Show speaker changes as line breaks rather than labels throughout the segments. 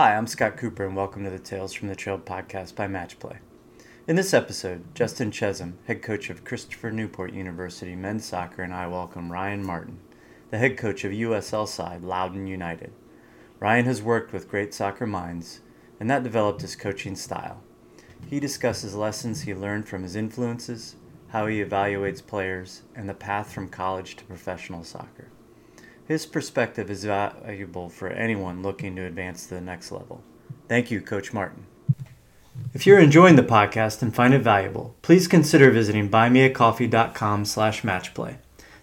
Hi, I'm Scot Cooper, and welcome to the Tales from the Trail podcast by Matchplay. In this episode, Justin Chezem, head coach of Christopher Newport University men's soccer, and I welcome Ryan Martin, the head coach of USL side Loudoun United. Ryan has worked with great soccer minds, and that developed his coaching style. He discusses lessons he learned from his influences, how he evaluates players, and the path from college to professional soccer. His perspective is valuable for anyone looking to advance to the next level. Thank you, Coach Martin. If you're enjoying the podcast and find it valuable, please consider visiting buymeacoffee.com slash matchplay.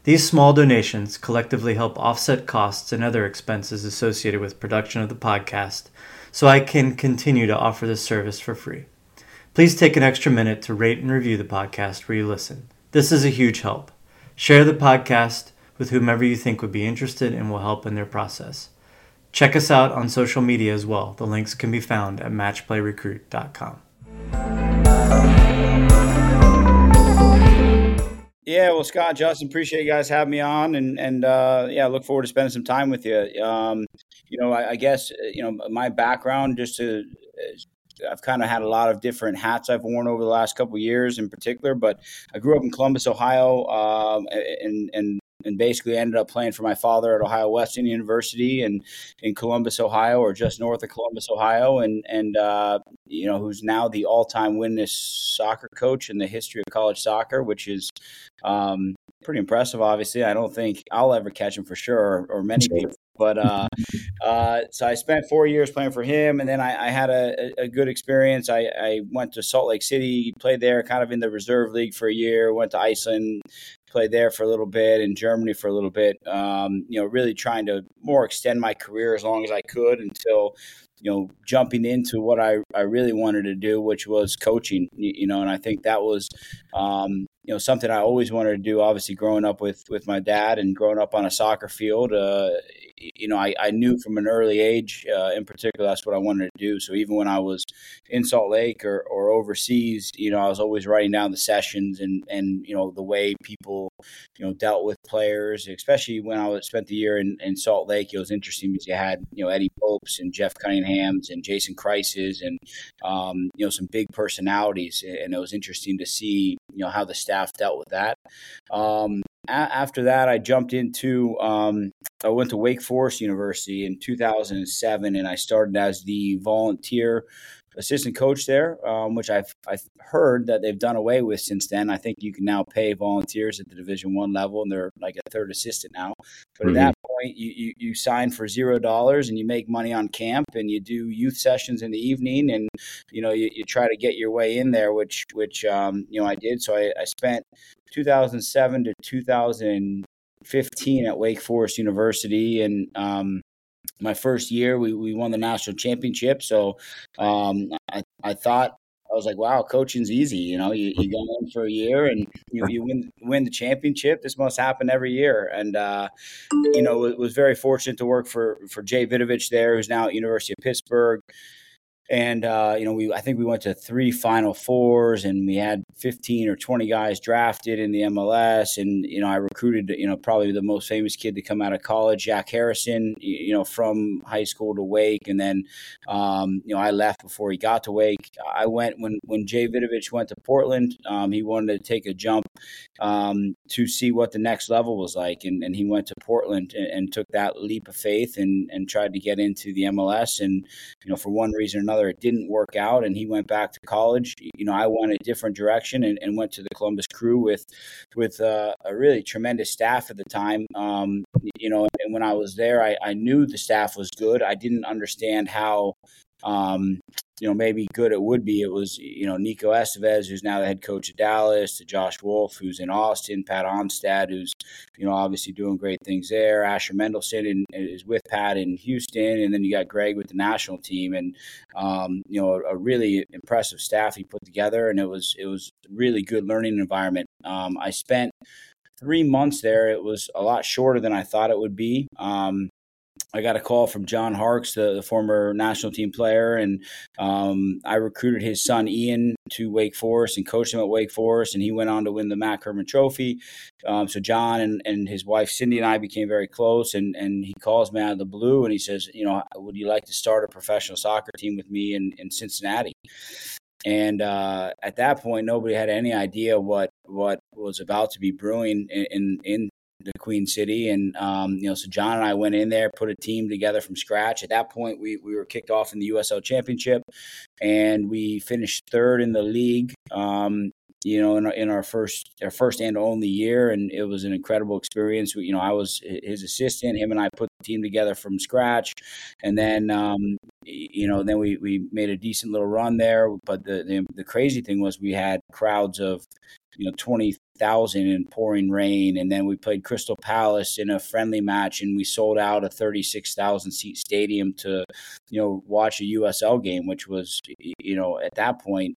These small donations collectively help offset costs and other expenses associated with production of the podcast so I can continue to offer this service for free. Please take an extra minute to rate and review the podcast where you listen. This is a huge help. Share the podcast with whomever you think would be interested and will help in their process. Check us out on social media as well. The links can be found at matchplayrecruit.com.
Yeah, well, Scot, Justin, appreciate you guys having me on, and and uh, yeah, look forward to spending some time with you. Um, you know, I, I, guess you know my background. Just to, I've kind of had a lot of different hats I've worn over the last couple years, in particular. But I grew up in Columbus, Ohio, um, and and and basically ended up playing for my father at Ohio Wesleyan University and in Columbus, Ohio, or just north of Columbus, Ohio, and and uh, you know who's now the all-time winningest soccer coach in the history of college soccer, which is um, pretty impressive. Obviously, I don't think I'll ever catch him for sure, or, or many people. But uh, uh, so I spent four years playing for him, and then I, I had a, a, good experience. I, I, went to Salt Lake City, played there, kind of in the reserve league for a year. Went to Iceland, played there for a little bit, in Germany for a little bit. Um, you know, really trying to more extend my career as long as I could until you know jumping into what I, I really wanted to do which was coaching you know and I think that was um, you know something I always wanted to do obviously growing up with with my dad and growing up on a soccer field uh, you know, I, I knew from an early age, uh, in particular, that's what I wanted to do. So even when I was in Salt Lake or, or overseas, you know, I was always writing down the sessions and, and, you know, the way people, you know, dealt with players, especially when I was spent the year in, in Salt Lake. It was interesting because you had, you know, Eddie Popes and Jeff Cunningham's and Jason Kreis's and, um, you know, some big personalities. And it was interesting to see, you know, how the staff dealt with that. Um, after that, I jumped into, um, I went to Wake Forest University in 2007, and I started as the volunteer assistant coach there, um, which I've, I've heard that they've done away with since then. I think you can now pay volunteers at the Division One level, and they're like a third assistant now. But mm-hmm. at that point, you, you, you sign for zero dollars, and you make money on camp, and you do youth sessions in the evening, and you know you, you try to get your way in there, which which um, you know I did. So I, I spent 2007 to 2015 at Wake Forest University, and um, my first year, we, we won the national championship. So um, I, I thought I was like, wow, coaching's easy. You know, you, you go in for a year and you, you win win the championship. This must happen every year. And uh, you know, it was very fortunate to work for for Jay Vidovich there, who's now at University of Pittsburgh and uh, you know we I think we went to three Final Fours, and we had fifteen or twenty guys drafted in the MLS, and you know I recruited you know probably the most famous kid to come out of college, Jack Harrison, you know from high school to Wake, and then um, you know I left before he got to Wake. I went when when Jay Vidovich went to Portland, um, he wanted to take a jump um, to see what the next level was like, and, and he went to Portland and, and took that leap of faith and and tried to get into the MLS, and you know for one reason or another it didn't work out and he went back to college. You know, I went a different direction and, and went to the Columbus Crew with with uh, a really tremendous staff at the time. Um, you know, and when I was there, I, I knew the staff was good. I didn't understand how um, you know, maybe good it would be. It was, you know, Nico Estevez, who's now the head coach of Dallas, to Josh Wolff, who's in Austin, Pat Onstad, who's, you know, obviously doing great things there. Asher Mendelsohn is with Pat in Houston. And then you got Gregg with the national team and, um, you know, a, a, really impressive staff he put together. And it was, it was really good learning environment. Um, I spent three months there. It was a lot shorter than I thought it would be. Um, I got a call from John Harkes, the, the former national team player, and um, I recruited his son Ian to Wake Forest and coached him at Wake Forest, and he went on to win the MAC Hermann Trophy. Um, so John and, and his wife Cindy and I became very close, and and he calls me out of the blue and he says, you know, would you like to start a professional soccer team with me in, in Cincinnati? And uh, at that point, nobody had any idea what what was about to be brewing in in, in the Queen City, and um, you know, so John and I went in there, put a team together from scratch. At that point, we we were kicked off in the USL Championship, and we finished third in the league. Um, you know, in our, in our first our first and only year, and it was an incredible experience. We, you know, I was his assistant. Him and I put the team together from scratch, and then um, you know, then we we made a decent little run there. But the, the the crazy thing was we had crowds of you know 20,000 in pouring rain and then we played Crystal Palace in a friendly match and we sold out a 36,000 seat stadium to you know watch a USL game which was you know at that point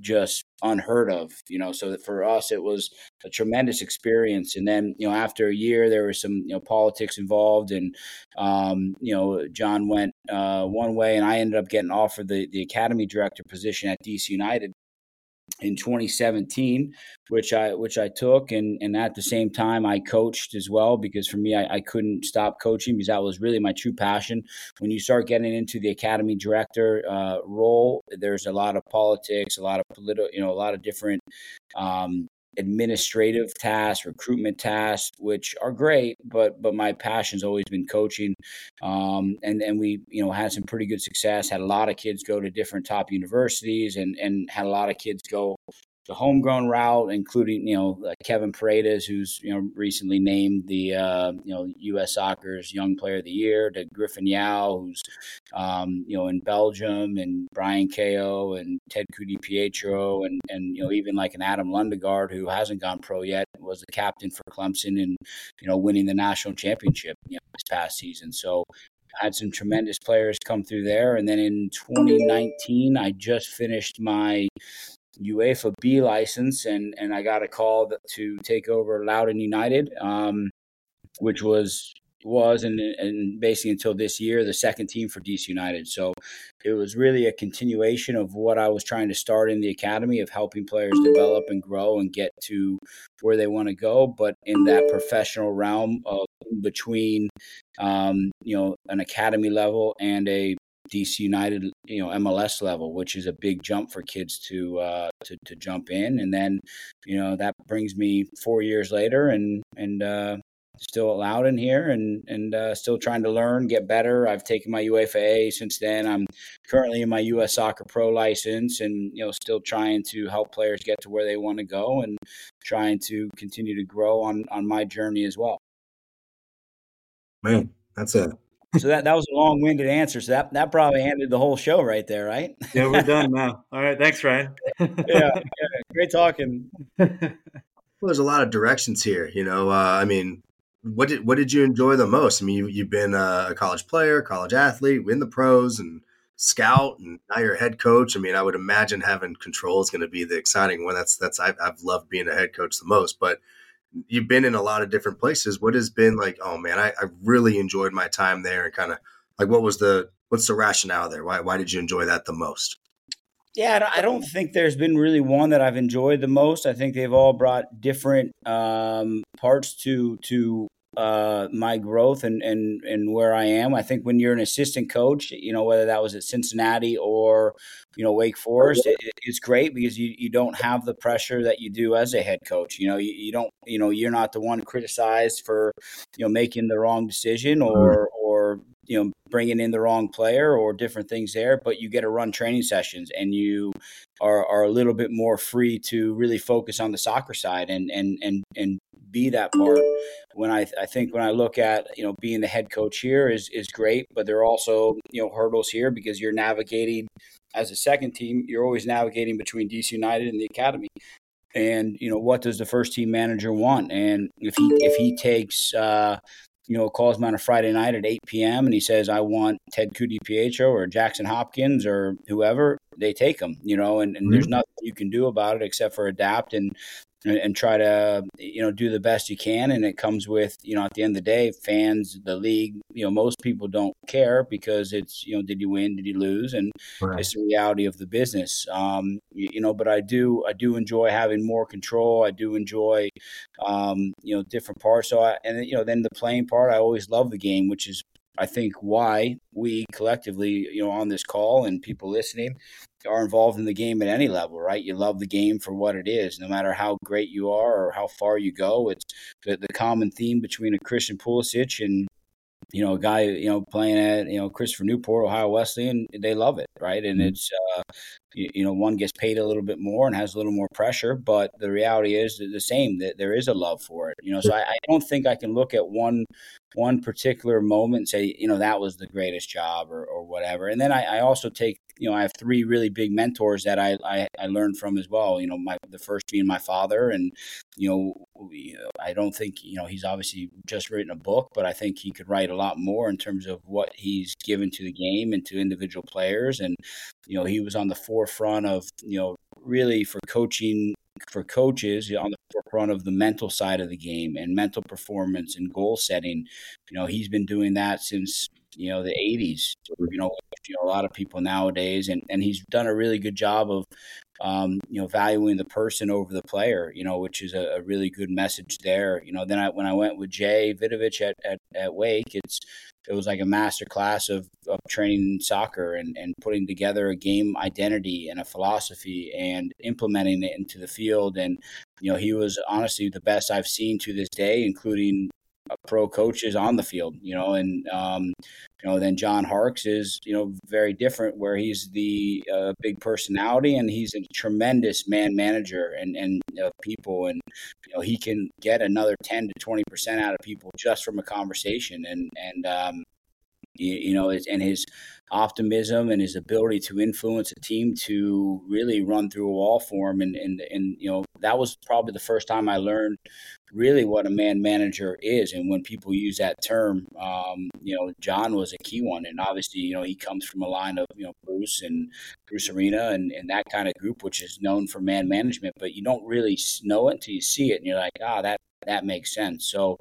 just unheard of you know. So for us it was a tremendous experience. And then you know after a year there was some you know politics involved and um, you know john went uh, one way and i ended up getting offered the, the academy director position at dc united in 2017, which I which I took, and and at the same time I coached as well because for me I, I couldn't stop coaching because that was really my true passion. When you start getting into the academy director uh, role, there's a lot of politics, a lot of political, you know, a lot of different um, administrative tasks, recruitment tasks, which are great, but but my passion's always been coaching, um, and and we you know had some pretty good success. Had a lot of kids go to different top universities, and and had a lot of kids go the homegrown route, including you know Kevin Paredes, who's you know recently named the uh, you know U.S. Soccer's Young Player of the Year, to Griffin Yow, who's um, you know in Belgium, and Brian Ko and Ted Ku-DiPietro, and and you know even like an Adam Lundegard who hasn't gone pro yet, was the captain for Clemson, and you know winning the national championship you know, this past season. So had some tremendous players come through there. And then in 2019, I just finished my UEFA B license, and and I got a call to take over Loudoun United, um, which was was and, and basically until this year the second team for DC United. So it was really a continuation of what I was trying to start in the academy of helping players develop and grow and get to where they want to go, but in that professional realm of between um, you know an academy level and a DC United, you know, MLS level, which is a big jump for kids to uh, to to jump in, and then, you know, that brings me four years later, and and uh, still at Loudoun here, and and uh, still trying to learn, get better. I've taken my UEFA since then. I'm currently in my U.S. Soccer Pro license, and you know, still trying to help players get to where they want to go, and trying to continue to grow on on my journey as well.
Man, that's a
so that, that was a long winded answer. So that, that probably ended the whole show right there, right?
yeah, we're done now. All right. Thanks, Ryan.
yeah, yeah, Great talking.
well, there's a lot of directions here. You know, uh, I mean, what did what did you enjoy the most? I mean, you, you've been a college player, college athlete, win the pros, and scout, and now you're a head coach. I mean, I would imagine having control is going to be the exciting one. That's that's I've, I've loved being a head coach the most, but you've been in a lot of different places. What has been like? Oh man, I, I really enjoyed my time there, and kind of like what was the what's the rationale there? Why why did you enjoy that the most?
Yeah, I don't think there's been really one that I've enjoyed the most. I think they've all brought different um, parts to to uh, my growth and, and and where I am. I think when you're an assistant coach, you know whether that was at Cincinnati or you know Wake Forest, it, it's great because you, you don't have the pressure that you do as a head coach. You know you, you don't you know you're not the one criticized for you know making the wrong decision mm-hmm. or or you know bringing in the wrong player or different things there but you get to run training sessions and you are, are a little bit more free to really focus on the soccer side and and and and be that part. When I, I think when I look at you know being the head coach here is is great, but there are also you know hurdles here because you're navigating as a second team. You're always navigating between DC United and the academy, and you know what does the first team manager want? And if he if he takes uh, you know, calls me on a Friday night at 8 p.m. and he says, I want Ted Ku-DiPietro or Jackson Hopkins or whoever, they take him, you know, and, and mm-hmm. there's nothing you can do about it except for adapt and and, and, try to you know do the best you can. And it comes with you know at the end of the day, fans, the league. You know, most people don't care because it's you know did you win, did you lose, and right. it's the reality of the business. Um, you, you, know, but I do I do enjoy having more control. I do enjoy um, you know different parts. So I, and you know then the playing part. I always love the game, which is I think why we collectively, you know, on this call and people listening are involved in the game at any level, right? You love the game for what it is, no matter how great you are or how far you go. It's the, the common theme between a Christian Pulisic and you know, a guy, you know, playing at, you know, Christopher Newport, Ohio Wesleyan, they love it, right? And mm-hmm. it's, uh, you, you, know, one gets paid a little bit more and has a little more pressure, but the reality is the same, that there is a love for it, you know, so I, I don't think I can look at one one particular moment and say, you know, that was the greatest job or, or whatever. And then I, I also take, you know, I have three really big mentors that I, I, I learned from as well. You know, my the first being my father, and you know, I don't think you know he's obviously just written a book, but I think he could write a lot more in terms of what he's given to the game and to individual players. And you know, he was on the forefront of you know really for coaching for coaches on the forefront of the mental side of the game and mental performance and goal setting. You know, he's been doing that since you know the 80s. You know, you know a lot of people nowadays, and and he's done a really good job of um, you know, valuing the person over the player, you know, which is a, a, really good message there. You know, then I, when I went with Jay Vidovich at, at, at Wake, it's, it was like a master class of, of training soccer and, and putting together a game identity and a philosophy and implementing it into the field. And, you know, he was honestly the best I've seen to this day, including pro coaches on the field, you know, and um, you know, then John Harkes is you know very different, where he's the uh, big personality and he's a tremendous man manager and and uh, people, and you know he can get another ten to twenty percent out of people just from a conversation, and and um, you, you know, and his optimism and his ability to influence a team to really run through a wall for him. And, and, and, you know, that was probably the first time I learned really what a man manager is. And when people use that term, um, you know, John was a key one. And obviously, you know, he comes from a line of, you know, Bruce and Bruce Arena and, and that kind of group, which is known for man management, but you don't really know it until you see it. And you're like, ah, that, that makes sense. So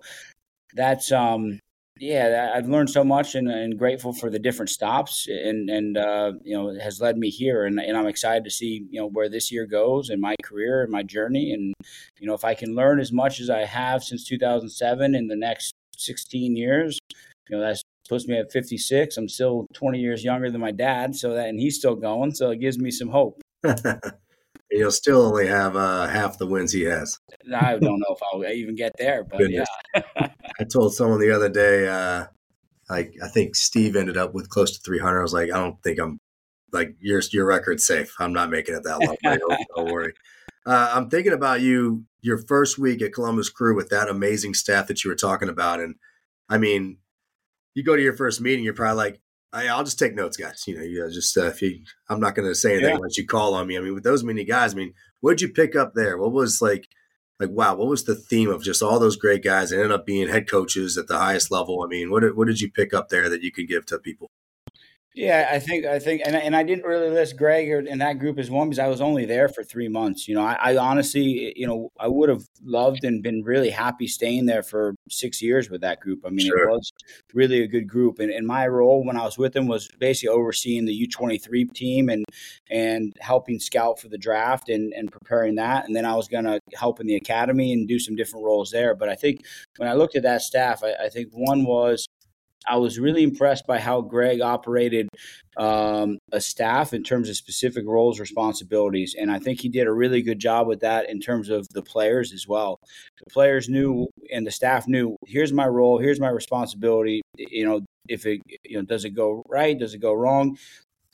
that's, um, yeah, I've learned so much and, and grateful for the different stops and and uh, you know has led me here and, and I'm excited to see you know where this year goes in my career and my journey and you know if I can learn as much as I have since 2007 in the next 16 years, you know that puts me at 56. I'm still 20 years younger than my dad, so that and he's still going, so it gives me some hope.
You'll still only have uh, half the wins he has.
I don't know if I'll even get there, but Goodness. yeah.
I told someone the other day, uh, like I think Steve ended up with close to 300. I was like, I don't think I'm like your your record's safe. I'm not making it that long. don't, don't, worry. Uh, I'm thinking about you your first week at Columbus Crew with that amazing staff that you were talking about, and I mean, you go to your first meeting, you're probably like, I, will just take notes, guys. You know, you know just uh, if you, I'm not going to say anything yeah. once you call on me. I mean, with those many guys, I mean, what did you pick up there? What was like, like wow, what was the theme of just all those great guys that ended up being head coaches at the highest level? I mean, what did, what did you pick up there that you could give to people?
Yeah, I think I think, and, and I didn't really list Gregg or, in that group as one because I was only there for three months. You know, I, I honestly, you know, I would have loved and been really happy staying there for six years with that group. I mean, sure. it was really a good group, and, and my role when I was with them was basically overseeing the U twenty three team and and helping scout for the draft and and preparing that, and then I was going to help in the academy and do some different roles there. But I think when I looked at that staff, I, I think one was I was really impressed by how Gregg operated um, a staff in terms of specific roles, responsibilities, and I think he did a really good job with that in terms of the players as well. The players knew, and the staff knew. Here's my role. Here's my responsibility. You know, if it you know does it go right, does it go wrong?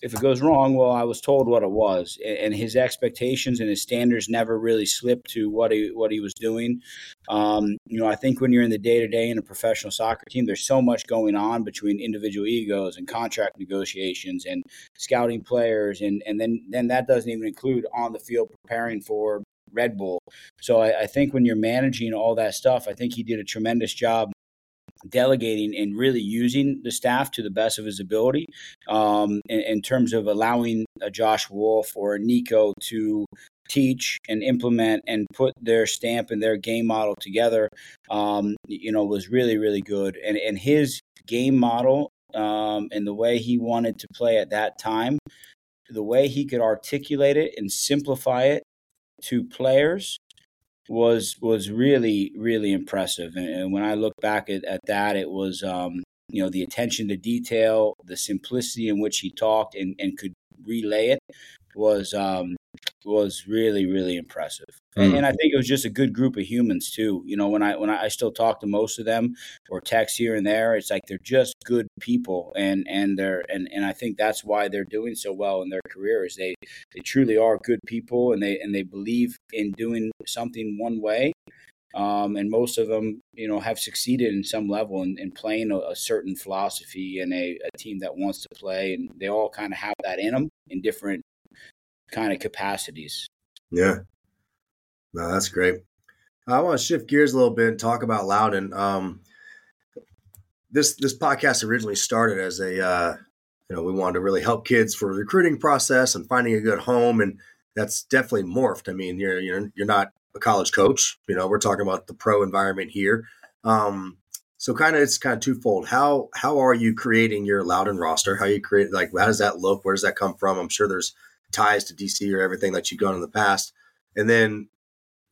If it goes wrong, well, I was told what it was, and his expectations and his standards never really slipped to what he what he was doing. Um, you know, I think when you're in the day to day in a professional soccer team, there's so much going on between individual egos and contract negotiations and scouting players, and and then then that doesn't even include on the field preparing for Red Bull. So I, I think when you're managing all that stuff, I think he did a tremendous job delegating and really using the staff to the best of his ability um, in, in, terms of allowing a Josh Wolff or Nico to teach and implement and put their stamp and their game model together, um, you know, was really, really good. And, and his game model um, and the way he wanted to play at that time, the way he could articulate it and simplify it to players was was really really impressive. And, and when i look back at, at that it was um, you know the attention to detail the simplicity in which he talked and, and could relay it was um, was really really impressive. And, and, i think it was just a good group of humans too. You know when i when I, I, still talk to most of them or text here and there it's like they're just good people and and they're and and i think that's why they're doing so well in their careers they they truly are good people and they and they believe in doing something one way um, and most of them, you know, have succeeded in some level in, in playing a, a, certain philosophy and a, a, team that wants to play, and they all kind of have that in them in different kind of capacities.
Yeah, no, that's great. I want to shift gears a little bit and talk about Loudoun. Um, this this podcast originally started as a uh, you know we wanted to really help kids for the recruiting process and finding a good home, and that's definitely morphed. I mean, you're you're you're not a college coach. You know, we're talking about the pro environment here. Um, so kind of it's kind of twofold. How how are you creating your Loudoun roster? How you create like how does that look? Where does that come from? I'm sure there's ties to DC or everything that you've done in the past. And then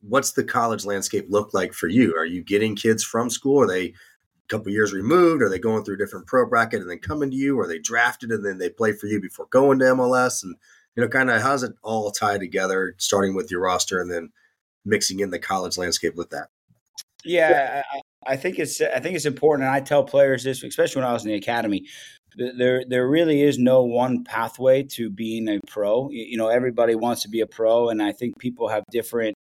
what's the college landscape look like for you? Are you getting kids from school? Are they a couple years removed? Are they going through a different pro bracket and then coming to you? Are they drafted and then they play for you before going to MLS? And you know, kind of how's it all tied together, starting with your roster and then mixing in the college landscape with that?
Yeah, I, think it's I think it's important, and I tell players this, especially when I was in the academy. There, there really is no one pathway to being a pro. You know, everybody wants to be a pro, and I think people have different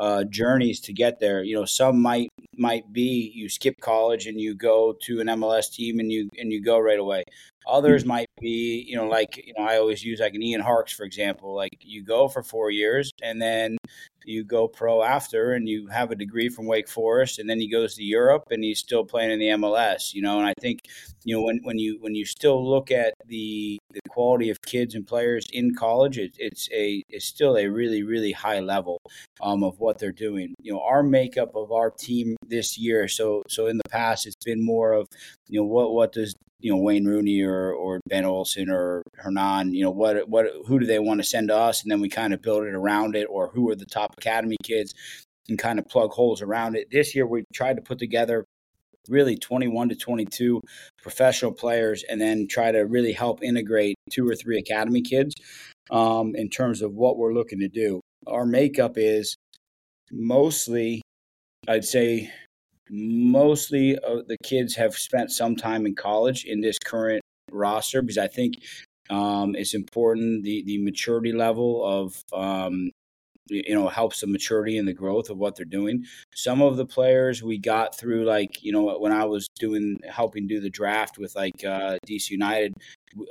uh, journeys to get there. You know, some might might be you skip college and you go to an MLS team and you and you go right away. Others might be, you know, like you know, I always use like an Ian Harkes, for example. Like you go for four years and then you go pro after, and you have a degree from Wake Forest, and then he goes to Europe and he's still playing in the MLS. You know, and I think, you know, when when you when you still look at the the quality of kids and players in college, it, it's a it's still a really really high level um, of what they're doing. You know, our makeup of our team this year. So so in the past, it's been more of you know what what does you know Wayne Rooney or or Ben Olsen or Hernan, you know what what who do they want to send to us, and then we kind of build it around it, or who are the top academy kids, and kind of plug holes around it. This year we tried to put together really 21 to 22 professional players, and then try to really help integrate two or three academy kids um, in terms of what we're looking to do. Our makeup is mostly, I'd say, mostly the kids have spent some time in college in this current roster because I think um, it's important the the maturity level of um, you know helps the maturity and the growth of what they're doing. Some of the players we got through like you know when I was doing helping do the draft with like uh, DC United,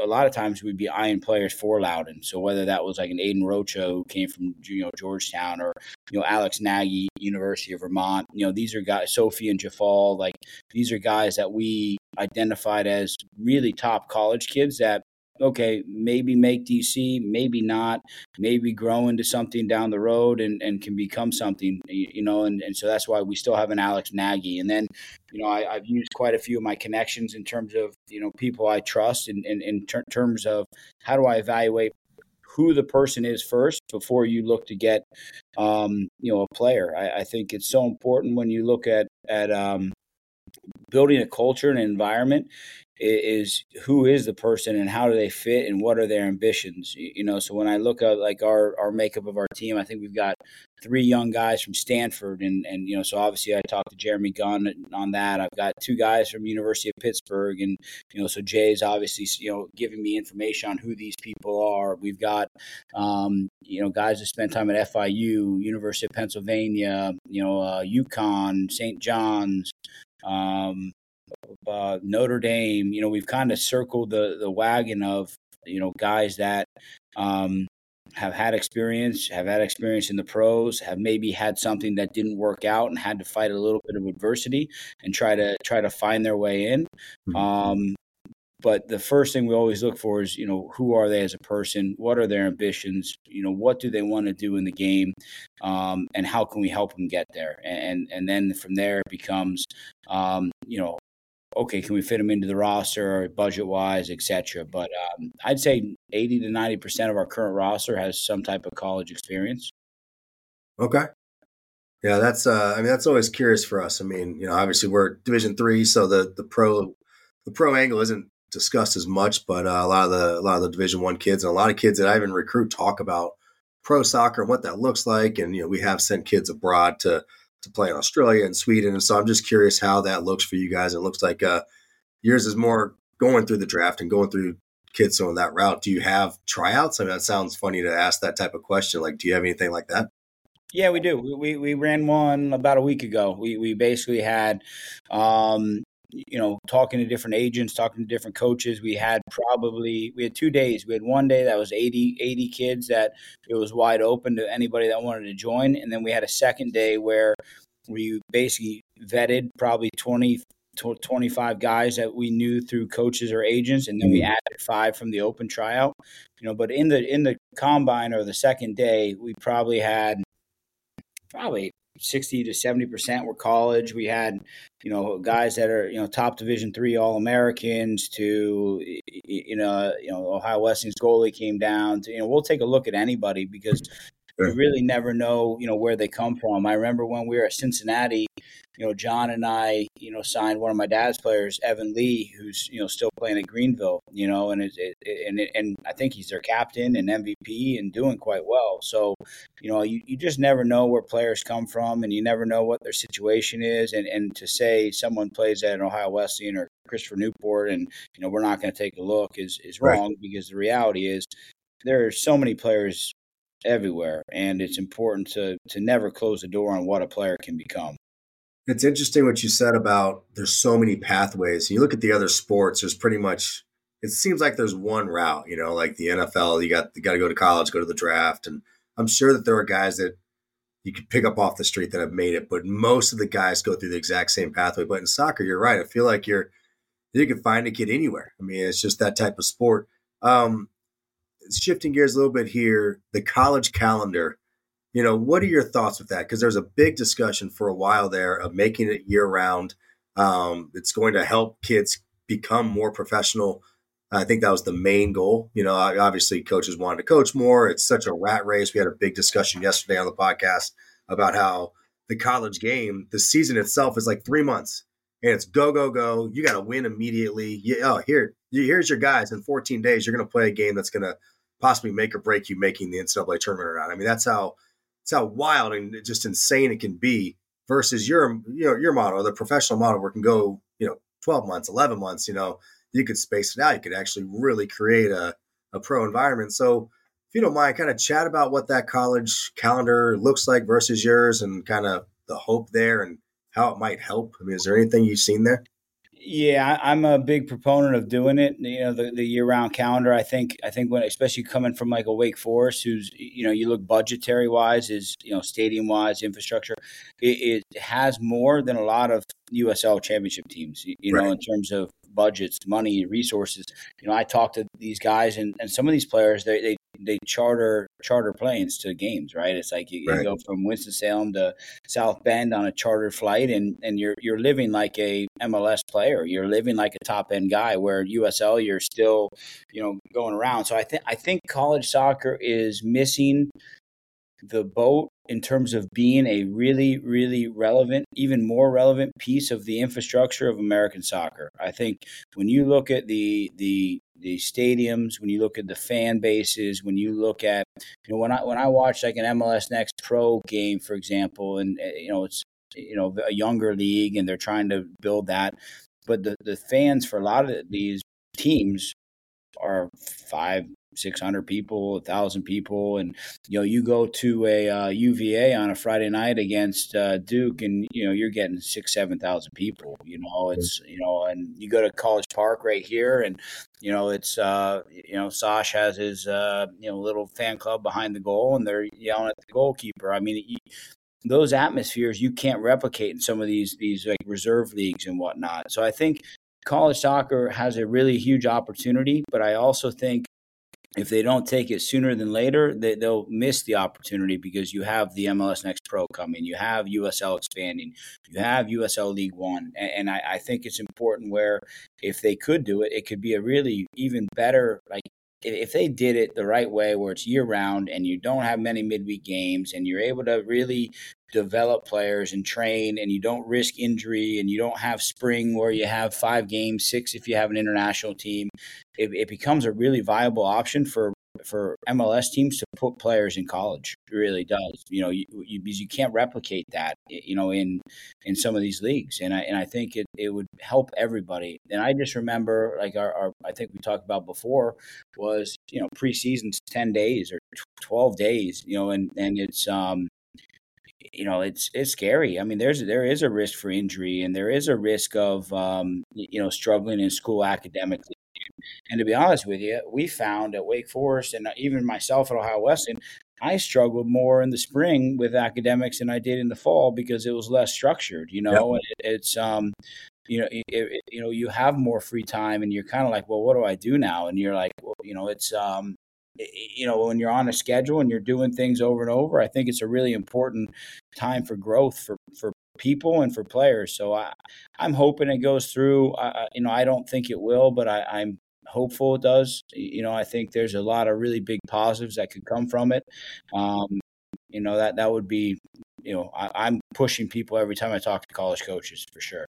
a lot of times we'd be eyeing players for Loudoun. So whether that was like an Aiden Rocha who came from you know Georgetown or you know Alex Nagy, University of Vermont, you know these are guys Sofiane Djeffal, like these are guys that we identified as really top college kids that okay, maybe make DC, maybe not, maybe grow into something down the road and, and can become something, you know, and, and so that's why we still have an Alex Nagy. And then, you know, I, have used quite a few of my connections in terms of, you know, people I trust in, in, in ter- terms of how do I evaluate who the person is first before you look to get, um, you know, a player. I, I think it's so important when you look at, at, um, building a culture and environment is who is the person and how do they fit and what are their ambitions you know? So when i look at like our our makeup of our team i think we've got three young guys from stanford and and you know so obviously i talked to jeremy gunn on that. I've got two guys from university of pittsburgh and you know so jay's obviously you know giving me information on who these people are. We've got um, you know guys that spent time at fiu university of pennsylvania you know uh, UConn st john's um, uh, Notre Dame. You know, we've kind of circled the the wagon of you know guys that um, have had experience, have had experience in the pros, have maybe had something that didn't work out and had to fight a little bit of adversity and try to try to find their way in. Mm-hmm. Um, but the first thing we always look for is you know who are they as a person? What are their ambitions? You know what do they want to do in the game? Um, and how can we help them get there? And and then from there it becomes um, you know okay can we fit them into the roster budget wise etc but um, i'd say 80 to 90 percent of our current roster has some type of college experience.
Okay. Yeah that's uh, i mean that's always curious for us. I mean you know obviously we're division three so the the pro the pro angle isn't discussed as much, but uh, a lot of the a lot of the Division One kids and a lot of kids that I even recruit talk about pro soccer and what that looks like. And you know, we have sent kids abroad to to play in Australia and Sweden, and so I'm just curious how that looks for you guys. It looks like uh, yours is more going through the draft and going through kids on that route. Do you have tryouts? I mean, that sounds funny to ask that type of question. Like, do you have anything like that?
Yeah, we do. We, we ran one about a week ago. We we basically had um, you know, talking to different agents, talking to different coaches. We had probably we had two days. We had one day that was 80, 80 kids that it was wide open to anybody that wanted to join, and then we had a second day where we basically vetted probably 20 25 guys that we knew through coaches or agents and then we mm-hmm. added five from the open tryout you know but in the in the combine or the second day we probably had probably 60 to 70 percent were college. We had, you know, guys that are you know top Division three All Americans to you know you know Ohio Wesleyan's goalie came down to you know we'll take a look at anybody because you really never know, you know, where they come from. I remember when we were at Cincinnati, you know, John and I, you know, signed one of my dad's players, Evan Lee, who's you know still playing at Greenville, you know, and it, it, and it, and I think he's their captain and MVP and doing quite well. So, you know, you, you just never know where players come from, and you never know what their situation is. And and to say someone plays at an Ohio Wesleyan or Christopher Newport, and you know, we're not going to take a look is is wrong right. because the reality is there are so many players everywhere, and it's important to to never close the door on what a player can become.
It's interesting what you said about there's so many pathways. You look at the other sports, there's pretty much it seems like there's one route, you know, like the NFL, you got you got to go to college, go to the draft, and I'm sure that there are guys that you could pick up off the street that have made it, but most of the guys go through the exact same pathway. But in soccer, you're right. I feel like you're you can find a kid anywhere. I mean, it's just that type of sport. Um, shifting gears a little bit here, the college calendar. You know, what are your thoughts with that? Because there's a big discussion for a while there of making it year round. Um, it's going to help kids become more professional. I think that was the main goal. You know, obviously coaches wanted to coach more. It's such a rat race. We had a big discussion yesterday on the podcast about how the college game, the season itself is like three months and it's go, go, go. You got to win immediately. Yeah, oh, here, here's your guys. In 14 days, you're going to play a game that's going to possibly make or break you making the NCAA tournament or not. I mean, that's how that's how wild and just insane it can be. Versus your you know your model, the professional model, where it can go you know 12 months, 11 months. You know, you could space it out. You could actually really create a a pro environment. So if you don't mind, kind of chat about what that college calendar looks like versus yours, and kind of the hope there and how it might help. I mean, is there anything you've seen there?
Yeah, I'm a big proponent of doing it. You know, the, the year round calendar. I think I think when especially coming from like a Wake Forest, who's you know you look budgetary wise, is you know stadium wise, infrastructure, it, it, has more than a lot of USL championship teams. You, you right. know, in terms of budgets, money, resources. You know, I talk to these guys and, and some of these players, they, they they charter charter planes to games, right? It's like you, right. you, go from Winston Salem to South Bend on a charter flight, and and you're you're living like a MLS player. You're living like a top end guy. Where USL, you're still, you know, going around. So I think I think college soccer is missing the boat in terms of being a really, really relevant, even more relevant piece of the infrastructure of American soccer. I think when you look at the the the stadiums, when you look at the fan bases, when you look at you know when I when I watch like an MLS Next Pro game, for example, and eh, you know it's you know a younger league and they're trying to build that, but the the fans for a lot of these teams are five, 600 people, 1,000 people. And, you know, you go to a uh, UVA on a Friday night against uh, Duke and, you know, you're getting six, 7,000 people. You know, it's, you know, and you go to College Park right here and, you know, it's, uh, you know, Sash has his, uh, you know, little fan club behind the goal and they're yelling at the goalkeeper. I mean, those atmospheres you can't replicate in some of these, these like reserve leagues and whatnot. So I think college soccer has a really huge opportunity, but I also think if they don't take it sooner than later, they, will miss the opportunity because you have the MLS Next Pro coming, you have USL expanding, you have USL League One, and, and I, I, think it's important where if they could do it, it could be a really even better like. If they did it the right way, where it's year round and you don't have many midweek games, and you're able to really develop players and train and you don't risk injury and you don't have spring where you have five games six if you have an international team it, it becomes a really viable option for for MLS teams to put players in college. It really does. You know, you, you, because you can't replicate that. You know, in in some of these leagues, and I and I think it, it would help everybody. And I just remember, like our, our I think we talked about before, was you know preseason's ten days or twelve days. You know, and and it's um you know it's it's scary. I mean, there's there is a risk for injury, and there is a risk of um, you know struggling in school academically. And to be honest with you, we found at Wake Forest and even myself at Ohio Wesleyan, I struggled more in the spring with academics than I did in the fall because it was less structured. You know, yep. it, it's um, you know, it, it, you know, you have more free time, and you're kind of like, well, what do I do now? And you're like, well, you know, it's um, you know, when you're on a schedule and you're doing things over and over, I think it's a really important time for growth for for people and for players. So I, I'm hoping it goes through. I, you know, I don't think it will, but I, I'm hopeful it does. You know, I think there's a lot of really big positives that could come from it. Um, you know, that that would be, you know, I, am pushing people every time I talk to college coaches for sure.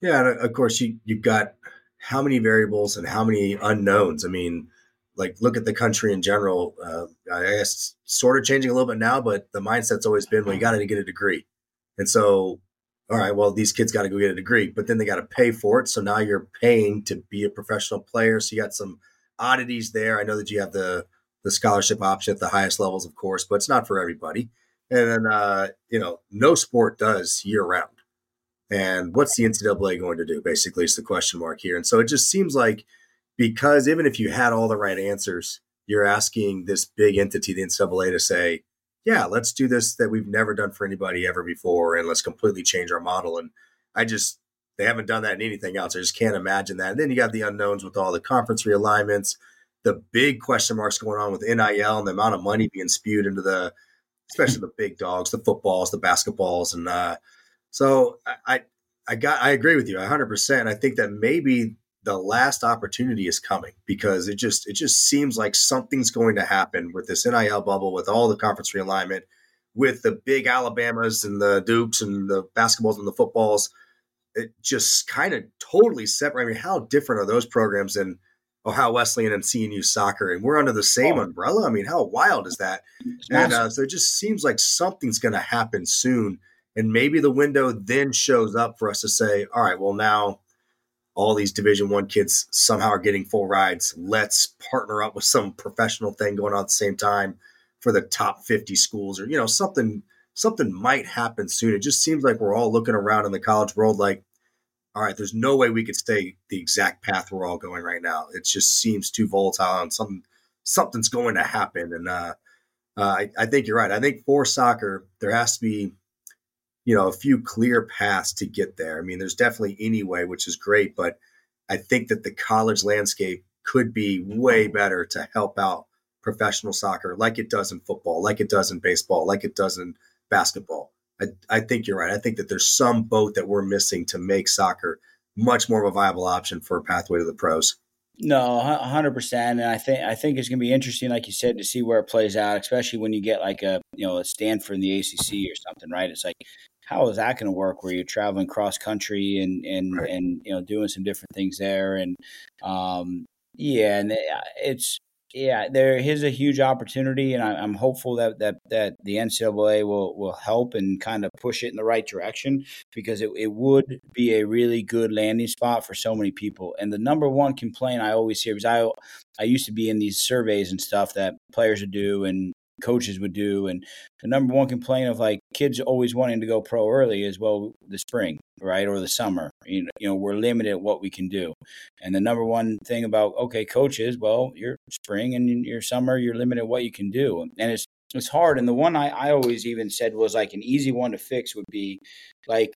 Yeah, and of course you you've got how many variables and how many unknowns. I mean, like look at the country in general. Uh, I guess sort of changing a little bit now, but the mindset's always been, well, you got to get a degree, and so all right, well, these kids got to go get a degree, but then they got to pay for it. So now you're paying to be a professional player. So you got some oddities there. I know that you have the the scholarship option at the highest levels, of course, but it's not for everybody. And then, uh, you know, no sport does year round. And what's the NCAA going to do? Basically, is the question mark here. And so it just seems like because even if you had all the right answers, you're asking this big entity, the NCAA, to say, yeah, let's do this that we've never done for anybody ever before, and let's completely change our model. And I just they haven't done that in anything else. I just can't imagine that. And then you got the unknowns with all the conference realignments, the big question marks going on with NIL and the amount of money being spewed into the, especially the big dogs, the footballs, the basketballs, and uh, so I, I got I agree with you 100. percent I think that maybe the last opportunity is coming because it just it just seems like something's going to happen with this NIL bubble, with all the conference realignment, with the big Alabamas and the Dukes and the basketballs and the footballs. It just kind of totally separate. I mean, how different are those programs than Ohio Wesleyan and CNU soccer? And we're under the same oh. umbrella. I mean, how wild is that? And uh, so it just seems like something's going to happen soon. And maybe the window then shows up for us to say, all right, well, now all these division one kids somehow are getting full rides. Let's partner up with some professional thing going on at the same time for the top 50 schools or you know something something might happen soon. It just seems like we're all looking around in the college world like all right there's no way we could stay the exact path we're all going right now. It just seems too volatile and something something's going to happen. And uh, uh, I, I think you're right. I think for soccer there has to be you know a few clear paths to get there. I mean, there's definitely Anyway, which is great, but I think that the college landscape could be way better to help out professional soccer, like it does in football, like it does in baseball, like it does in basketball. I, I think you're right. I think that there's some boat that we're missing to make soccer much more of a viable option for a pathway to the pros.
No, hundred percent. And I think I think it's going to be interesting, like you said, to see where it plays out, especially when you get like a you know a Stanford in the ACC or something, right? It's like how is that going to work where you're traveling cross country and and right. and you know doing some different things there and um yeah and uh, it's yeah there is a huge opportunity and I, am hopeful that that that the ncaa will will help and kind of push it in the right direction because it, it would be a really good landing spot for so many people and the number one complaint i always hear is i i used to be in these surveys and stuff that players would do and coaches would do. And the number one complaint of like kids always wanting to go pro early is well the spring, right, or the summer. You know, you know, we're limited what we can do. And the number one thing about okay, coaches, well, your spring and your summer, you're limited what you can do, and it's it's hard. And the one I, I always even said was like an easy one to fix would be like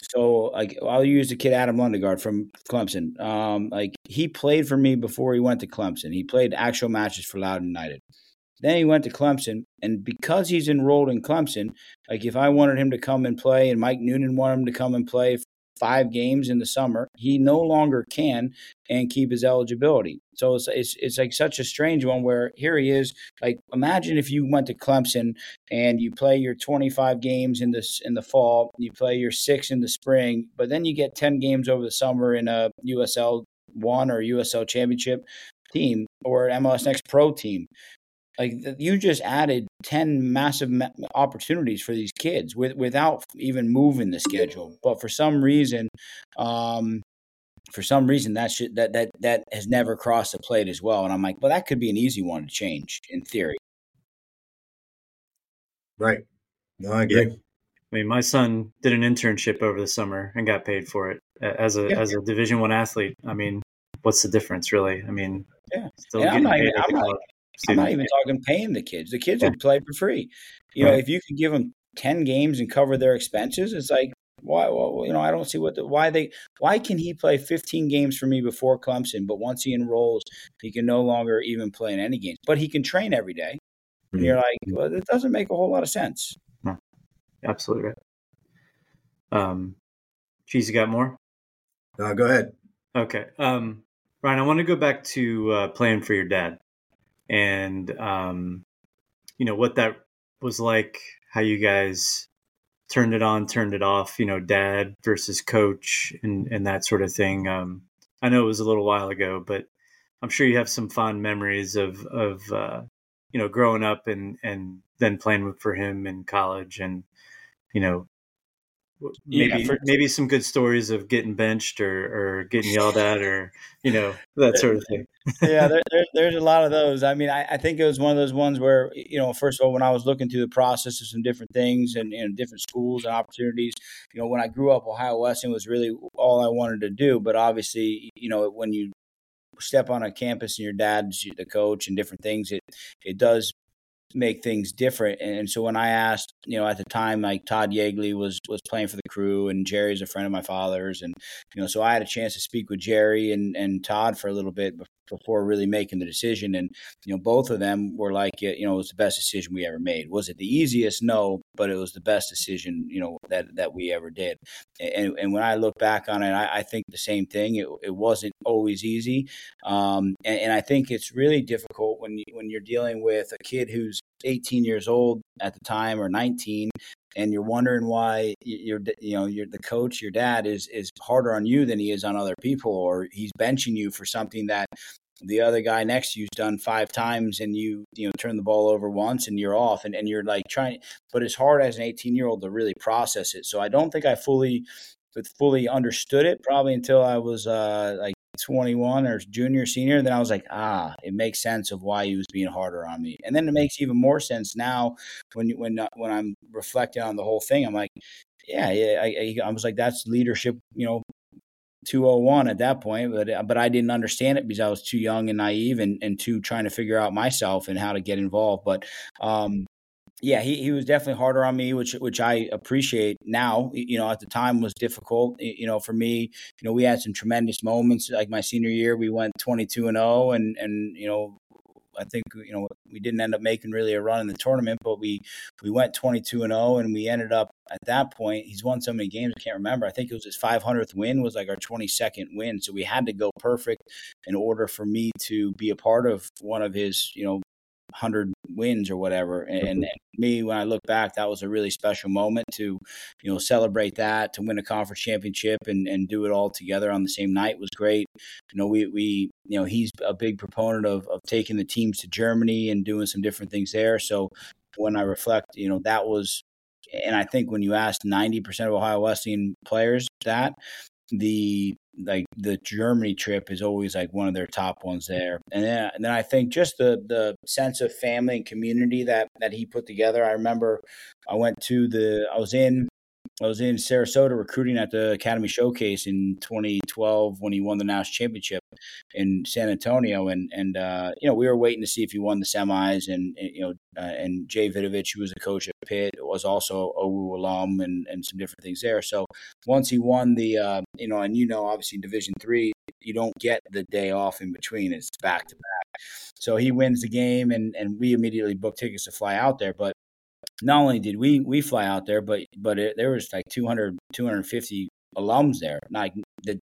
so like I'll use the kid Adam Lundegard from Clemson. Um, like he played for me before he went to Clemson. He played actual matches for Loudoun United. Then he went to Clemson, and because he's enrolled in Clemson, like if I wanted him to come and play, and Mike Noonan wanted him to come and play five games in the summer, he no longer can and keep his eligibility. So it's, it's it's like such a strange one where here he is. Like imagine if you went to Clemson and you play your 25 games in this in the fall, you play your six in the spring, but then you get 10 games over the summer in a USL one or USL championship team or MLS Next Pro team like you just added 10 massive opportunities for these kids with, without even moving the schedule but for some reason um, for some reason that should, that that that has never crossed the plate as well and i'm like well that could be an easy one to change in theory
right no i agree
yeah. I mean, my son did an internship over the summer and got paid for it as a yeah. as a Division One athlete. I mean, what's the difference, really? I mean,
yeah, still getting paid. I'm not, I'm not even talking paying the kids. The kids would play for free. You know, if you could give them ten games and cover their expenses, it's like why? Well, you know, I don't see what the, why they why can he play 15 games for me before Clemson, but once he enrolls, he can no longer even play in any games. But he can train every day. And you're like, well, it doesn't make a whole lot of sense.
No, absolutely right. Um, geez, you got more?
Uh, go ahead.
Okay. Um, Ryan, I want to go back to uh, playing for your dad and um, you know what that was like, how you guys turned it on, turned it off. You know, dad versus coach, and and that sort of thing. Um, I know it was a little while ago, but I'm sure you have some fond memories of of uh, you know growing up and and then playing for him in college, and you know maybe yeah, for, maybe some good stories of getting benched or, or getting yelled at or you know that sort of thing.
Yeah there, there, there's a lot of those. I mean I, I, think it was one of those ones where you know first of all when i was looking through the process of some different things and, and different schools and opportunities you know when i grew up ohio wesleyan was really all i wanted to do. But obviously you know when you step on a campus and your dad's the coach and different things it it does make things different. And so when I asked, you know, at the time, like Todd Yeagley was was playing for the crew, and Jerry's a friend of my father's, and you know, so I had a chance to speak with Jerry and and Todd for a little bit before really making the decision. And you know, both of them were like, you know, it was the best decision we ever made. Was it the easiest? No, but it was the best decision, you know, that that we ever did. And, and when I look back on it, I, I think the same thing. It, it wasn't always easy, um, and, and I think it's really difficult when you, when you're dealing with a kid who's 18 years old at the time or 19 and you're wondering why you're you know you're the coach your dad is is harder on you than he is on other people or he's benching you for something that the other guy next to you's done five times and you you know turn the ball over once and you're off and, and you're like trying but it's hard as an 18 year old to really process it. So i don't think i fully fully understood it probably until i was uh like 21 or junior, senior, then I was like, ah, it makes sense of why he was being harder on me. And then it makes even more sense now when when uh, when I'm reflecting on the whole thing. I'm like, yeah, yeah. I, I was like, that's leadership, you know, 201 at that point, but uh, but I didn't understand it because I was too young and naive and and too trying to figure out myself and how to get involved. But um, yeah, he, he was definitely harder on me, which which I appreciate now. You know, at the time was difficult. You know, for me, you know, we had some tremendous moments. Like my senior year, we went twenty two and zero, oh, and and you know, I think you know we didn't end up making really a run in the tournament, but we we went twenty two and zero, oh, and we ended up at that point. He's won so many games, I can't remember. I think it was his five hundredth win was like our twenty second win, so we had to go perfect in order for me to be a part of one of his you know 100 wins or whatever and, mm-hmm. and, me when i look back that was a really special moment to you know celebrate that to win a conference championship and, and do it all together on the same night was great. You know we we you know he's a big proponent of, of taking the teams to germany and doing some different things there. So when i reflect you know that was and i think when you ask 90% of ohio wesleyan players that the like the Germany trip is always like one of their top ones there. And then, and then I think just the the sense of family and community that that he put together. I remember I went to the I was in I was in Sarasota recruiting at the Academy Showcase in 2012 when he won the national championship in San Antonio, and and uh, you know we were waiting to see if he won the semis, and, and you know uh, and Jay Vidovich, who was a coach at Pitt, was also a OU alum, and and some different things there. So once he won the uh, you know, and you know, obviously Division three, you don't get the day off in between; it's back to back. So he wins the game, and and we immediately booked tickets to fly out there, but not only did we we fly out there, but but it, there was like 200, 250 alums there, like that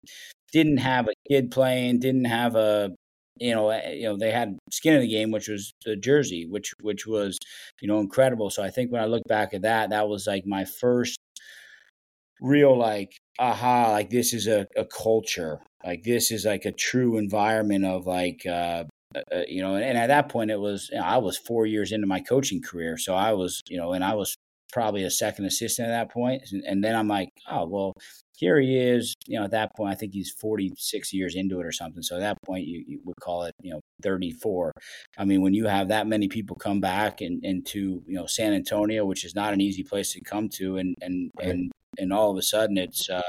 didn't have a kid playing, didn't have a you know eh, you know they had skin in the game, which was the jersey, which which was you know incredible. So I think when I look back at that, that was like my first real like aha like this is a, a culture like this is like a true environment of like uh uh, uh, you know, and, and, at that point it was you know, I was four years into my coaching career, so I was you know, and I was probably a second assistant at that point, and, and then I'm like, oh well, here he is. You know, at that point I think he's 46 years into it or something. So at that point you, you would call it you know 34. I mean, when you have that many people come back and into you know San Antonio, which is not an easy place to come to, and and right. and and all of a sudden it's uh,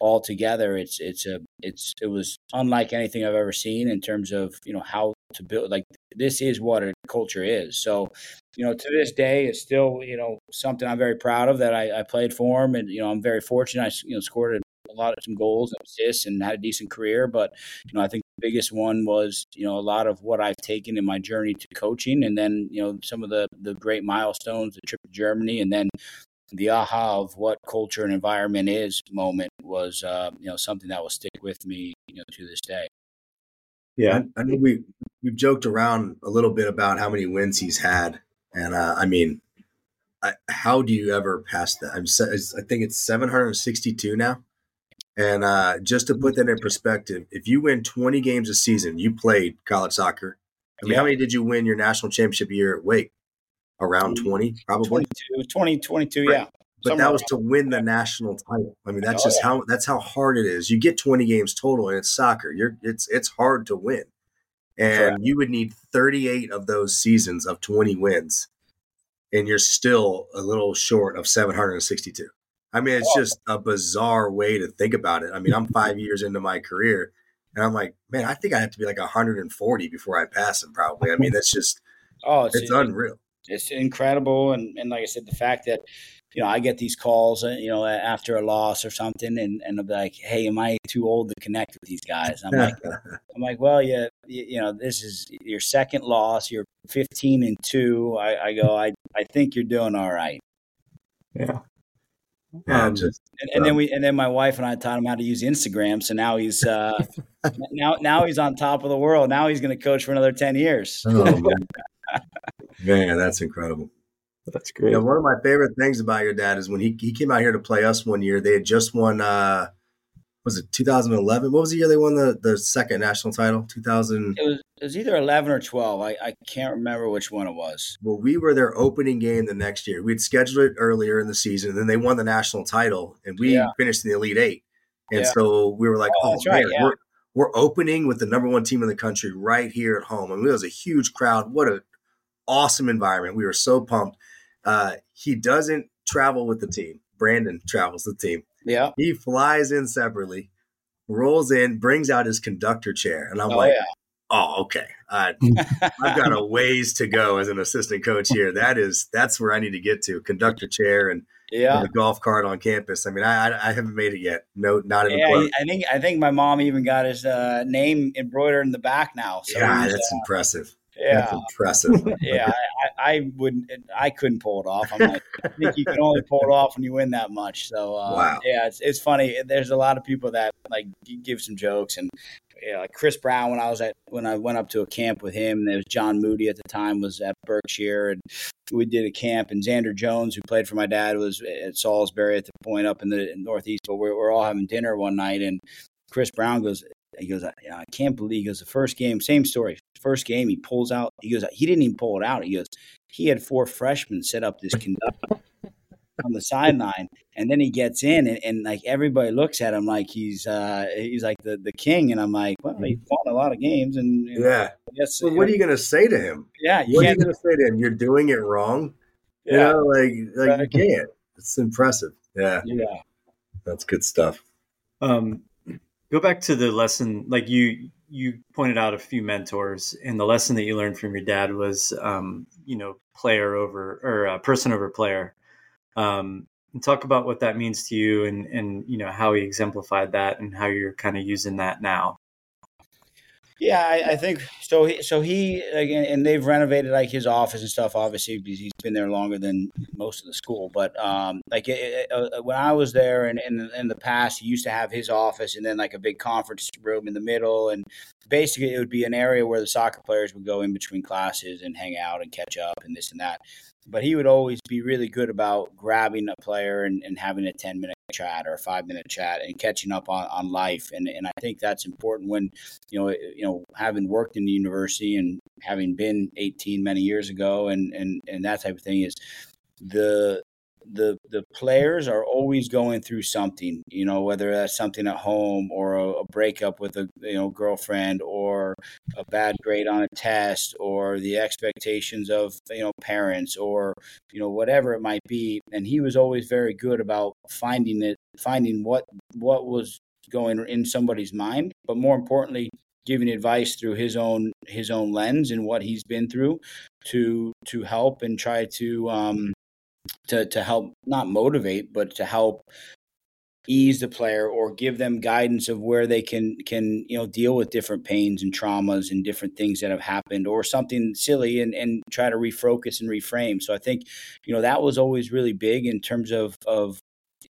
all together, it's it's a it's it was unlike anything I've ever seen in terms of you know how to build like this is what a culture is. So you know to this day it's still you know something I'm very proud of that I, I played for him and you know I'm very fortunate I you know scored a lot of some goals and assists and had a decent career. But you know I think the biggest one was you know a lot of what I've taken in my journey to coaching and then you know some of the the great milestones the trip to Germany and then the aha of what culture and environment is moment was uh, you know something that will stick with me you know to this day.
Yeah, I, know we we've joked around a little bit about how many wins he's had, and uh, I mean, I, how do you ever pass that? I'm I think it's 762 now. And uh, just to put that in perspective, if you win 20 games a season, you played college soccer. I mean, yeah. how many did you win your national championship year at Wake? Around 20 probably.
22 20 22 right. yeah
but Somewhere that was to win the national title. I mean that's oh, just yeah. how that's how hard it is. You get 20 games total and it's soccer. You're it's it's hard to win. And Correct. you would need 38 of those seasons of 20 wins and you're still a little short of 762 i mean it's oh. just a bizarre way to think about it. I mean i'm five years into my career and i'm like man i think i have to be like 140 before i pass him probably. I mean that's just oh it's, it's unreal
it's incredible. And, and like I said, the fact that, you know, I get these calls, uh, you know, after a loss or something, and, and they'll be like, "Hey, am I too old to connect with these guys?" I'm like, "I'm like, well, yeah, you, you, know, this is your second loss. You're 15 and two. I, I go, I, I think you're doing all right."
Yeah.
Yeah, um, just, and, and, then we and then my wife and I taught him how to use Instagram. So now he's uh, now now he's on top of the world. Now he's going to coach for another ten years. Oh,
Man, that's incredible.
That's great.
You know, one of my favorite things about your dad is when he, he came out here to play us one year, they had just won, uh, was it 2011? What was the year they won the, the second national title? 2000.
It was, it was either 11 or 12. I, I can't remember which one it was.
Well, we were their opening game the next year. We'd scheduled it earlier in the season, and then they won the national title, and we yeah. finished in the Elite Eight. And yeah. so we were like, oh, oh man, right, yeah. we're, we're opening with the number one team in the country right here at home. I mean, it was a huge crowd. What a awesome environment. We were so pumped. Uh, he doesn't travel with the team. Brandon travels the team.
Yeah.
He flies in separately, rolls in, brings out his conductor chair. And I'm oh, like, yeah. oh, okay. Uh, I've got a ways to go as an assistant coach here. That is, that's where I need to get to conductor chair and, yeah. the golf cart on campus. I mean, I, I haven't made it yet. No, not even
yeah, close. I think, I think my mom even got his uh, name embroidered in the back now.
So yeah, that's uh, impressive
yeah,
That's impressive.
yeah, I, I, wouldn't. I couldn't pull it off. I'm like, I think you can only pull it off when you win that much. So uh, wow. yeah, it's it's funny. There's a lot of people that like give some jokes and. Yeah, like Chris Brown when I was at when I went up to a camp with him. There was John Moody at the time was at Berkshire, and we did a camp. And Xander Jones, who played for my dad, was at Salisbury at the point up in the Northeast. But we're, we're all having dinner one night, and Chris Brown goes, he goes, I, I can't believe. He goes, the first game, same story. First game, he pulls out. He goes, he didn't even pull it out. He goes, he had four freshmen set up this conductor on the sideline, and then he gets in, and, and, like everybody looks at him like he's uh he's like the, the king, and I'm like, well, he's won a lot of games, and
you know, yeah. Guess, well, what are you gonna say to him?
Yeah,
what are you gonna say to him? You're doing it wrong. Yeah, you know, like like right. you can't. It's impressive. Yeah.
Yeah.
That's good stuff.
Um, go back to the lesson, like you you pointed out a few mentors, and the lesson that you learned from your dad was, um, you know, player over or uh, person over player. Um, and talk about what that means to you, and and you know how he exemplified that, and how you're kind of using that now.
Yeah, I, I, think so. He, so he again, and they've renovated like his office and stuff. Obviously, because he's been there longer than most of the school. But um, like it, uh, when I was there, and in, in the past, he used to have his office and then like a big conference room in the middle, and basically it would be an area where the soccer players would go in between classes and hang out and catch up and this and that but he would always be really good about grabbing a player and, and having a 10 minute chat or a five minute chat and catching up on, on life. And, and I think that's important when, you know, you know, having worked in the university and having been 18 many years ago and, and, and that type of thing is the, the the players are always going through something you know whether that's something at home or a, a, breakup with a you know girlfriend or a bad grade on a test or the expectations of you know parents or you know whatever it might be. And he was always very good about finding it finding what what was going in somebody's mind but more importantly giving advice through his own his own lens and what he's been through to to help and try to um to to help not motivate, but to help ease the player or give them guidance of where they can can you know deal with different pains and traumas and different things that have happened or something silly and and try to refocus and reframe. So i think you know that was always really big in terms of of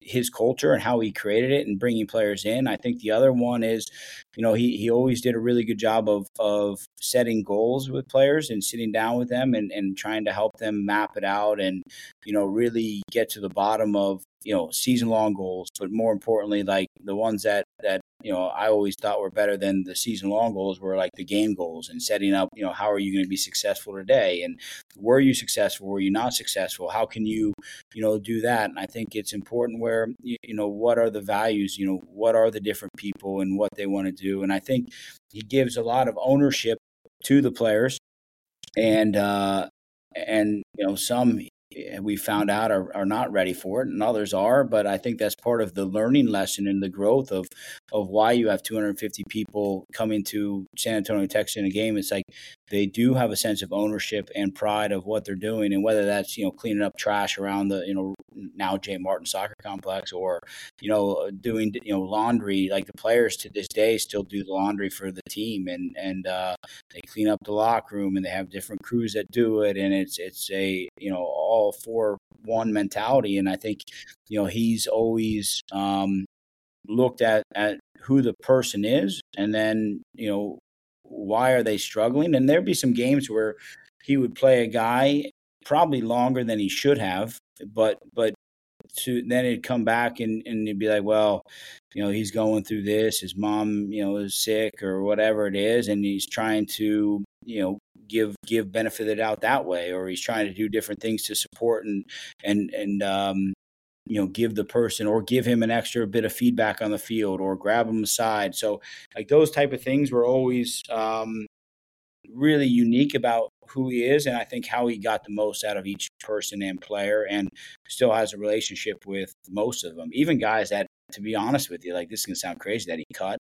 his culture and how he created it and bringing players in. I think the other one is, you know, he, he always did a really good job of, of setting goals with players and sitting down with them and, and trying to help them map it out and, you know, really get to the bottom of, you know, season long goals, but more importantly, like the ones that, that you know, I always thought were better than the season long goals were like the game goals and setting up, you know, how are you going to be successful today? And were you successful? Were you not successful? How can you, you know, do that? And I think it's important where, you, you know, what are the values? You know, what are the different people and what they want to do? And I think he gives a lot of ownership to the players and, uh, and you know some we found out are, are not ready for it and others are but i think that's part of the learning lesson and the growth of of why you have 250 people coming to san antonio texas in a game. It's like they do have a sense of ownership and pride of what they're doing and whether that's you know cleaning up trash around the you know now jay martin soccer complex or you know doing you know laundry. Like the players to this day still do the laundry for the team and and uh, they clean up the locker room and they have different crews that do it and it's it's a you know all for one mentality. And i think you know he's always um, looked at at who the person is and then you know why are they struggling? And there'd be some games where he would play a guy probably longer than he should have, but but to then it'd come back and and he'd be like, well, you know, he's going through this. His mom, you know, is sick or whatever it is, and he's trying to you know give give benefit of the doubt that way, or he's trying to do different things to support and and and um, you know give the person or give him an extra bit of feedback on the field or grab him aside. So like those type of things were always um, really unique about who he is and i think how he got the most out of each person and player and still has a relationship with most of them even guys that to be honest with you like this can sound crazy that he cut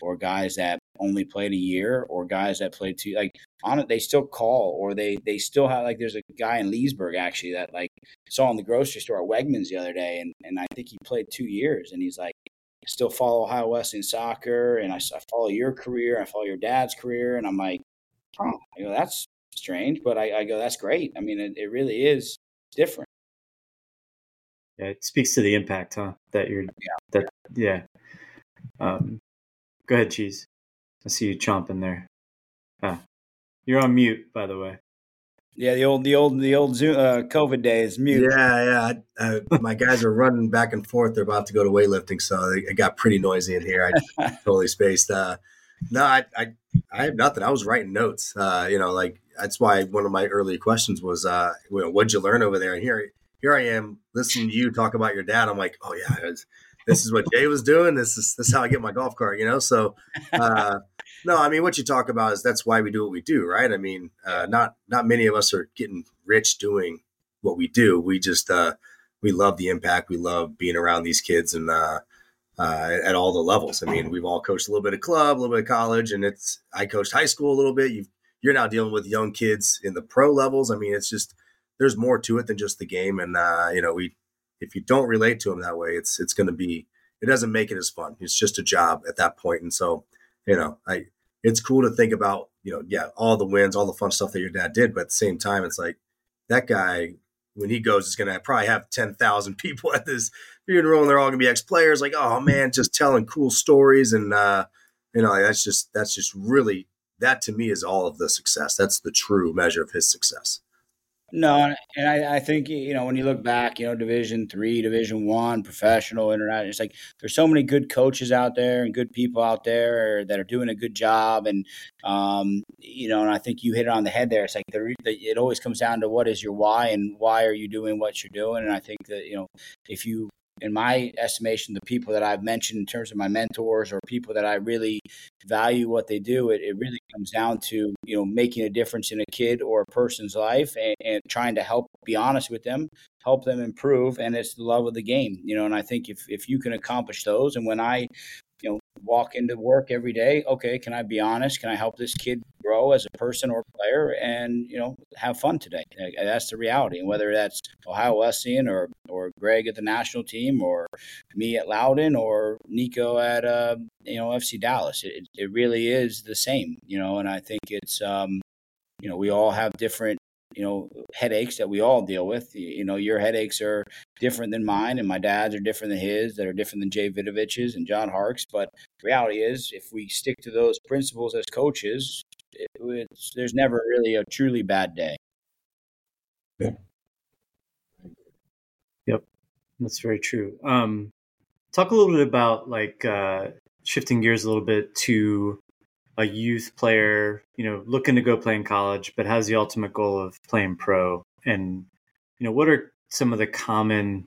or guys that only played a year or guys that played two like on it they still call or they they still have like there's a guy in leesburg actually that like saw in the grocery store at wegmans the other day and, and i think he played two years and he's like I still follow ohio wesleyan soccer and I, I follow your career i follow your dad's career and i'm like oh I go, that's strange but I, I go that's great. I mean it, it really is different.
Yeah it speaks to the impact huh that you're yeah. that yeah. Um go ahead cheese I see you chomping there. Ah, you're on mute, by the way.
Yeah, the old, the old, the old Zoom, uh, COVID days mute.
Yeah, yeah. Uh, my guys are running back and forth. They're about to go to weightlifting, so it got pretty noisy in here. I totally spaced. Uh, no, I, I, I have nothing. I was writing notes. Uh, you know, like that's why one of my early questions was, uh, what'd you learn over there? And here, here I am listening to you talk about your dad. I'm like, oh yeah, this is what Jay was doing. This is this is how I get my golf cart. You know, so. Uh, no, I mean what you talk about is that's why we do what we do, right? I mean, uh, not not many of us are getting rich doing what we do. We just uh, we love the impact. We love being around these kids and uh, uh, at all the levels. I mean, we've all coached a little bit of club, a little bit of college, and it's I coached high school a little bit. you you're now dealing with young kids in the pro levels. I mean, it's just there's more to it than just the game, and uh, you know, we if you don't relate to them that way, it's it's going to be it doesn't make it as fun. It's just a job at that point. point, and so you know, I it's cool to think about you know, yeah, all the wins, all the fun stuff that your dad did, but at the same time, it's like that guy when he goes is going to probably have 10,000 people at this funeral and they're all going to be ex-players like oh man just telling cool stories and uh you know that's just that's just really that to me is all of the success. That's the true measure of his success
no, and I, I, think you know when you look back, you know, Division three, Division one, professional, international. It's like there's so many good coaches out there and good people out there that are doing a good job, and um, you know, and I think you hit it on the head there. It's like the, the, it always comes down to what is your why and why are you doing what you're doing, and I think that you know if you in my estimation, the people that I've mentioned in terms of my mentors or people that I really value what they do, it, it really comes down to, you know, making a difference in a kid or a person's life and, and trying to help be honest with them, help them improve. And it's the love of the game, you know, and I think if, if you can accomplish those and when I you know, walk into work every day. Okay, can I be honest? Can I help this kid grow as a person or player, and you know, have fun today? That's the reality. And whether that's Ohio Wesleyan or or Gregg at the national team, or me at Loudoun or Nico at uh, you know FC Dallas, it it really is the same. You know, and I think it's um, you know, we all have different you know headaches that we all deal with. You know, your headaches are different than mine, and my dad's are different than his, that are different than Jay Vidovich's and John Harkes. But reality is, if we stick to those principles as coaches, it, there's never really a truly bad day.
Yeah. Yep, that's very true. Um, talk a little bit about like uh, shifting gears a little bit to a youth player, you know, looking to go play in college, but has the ultimate goal of playing pro. And, you know, what are some of the common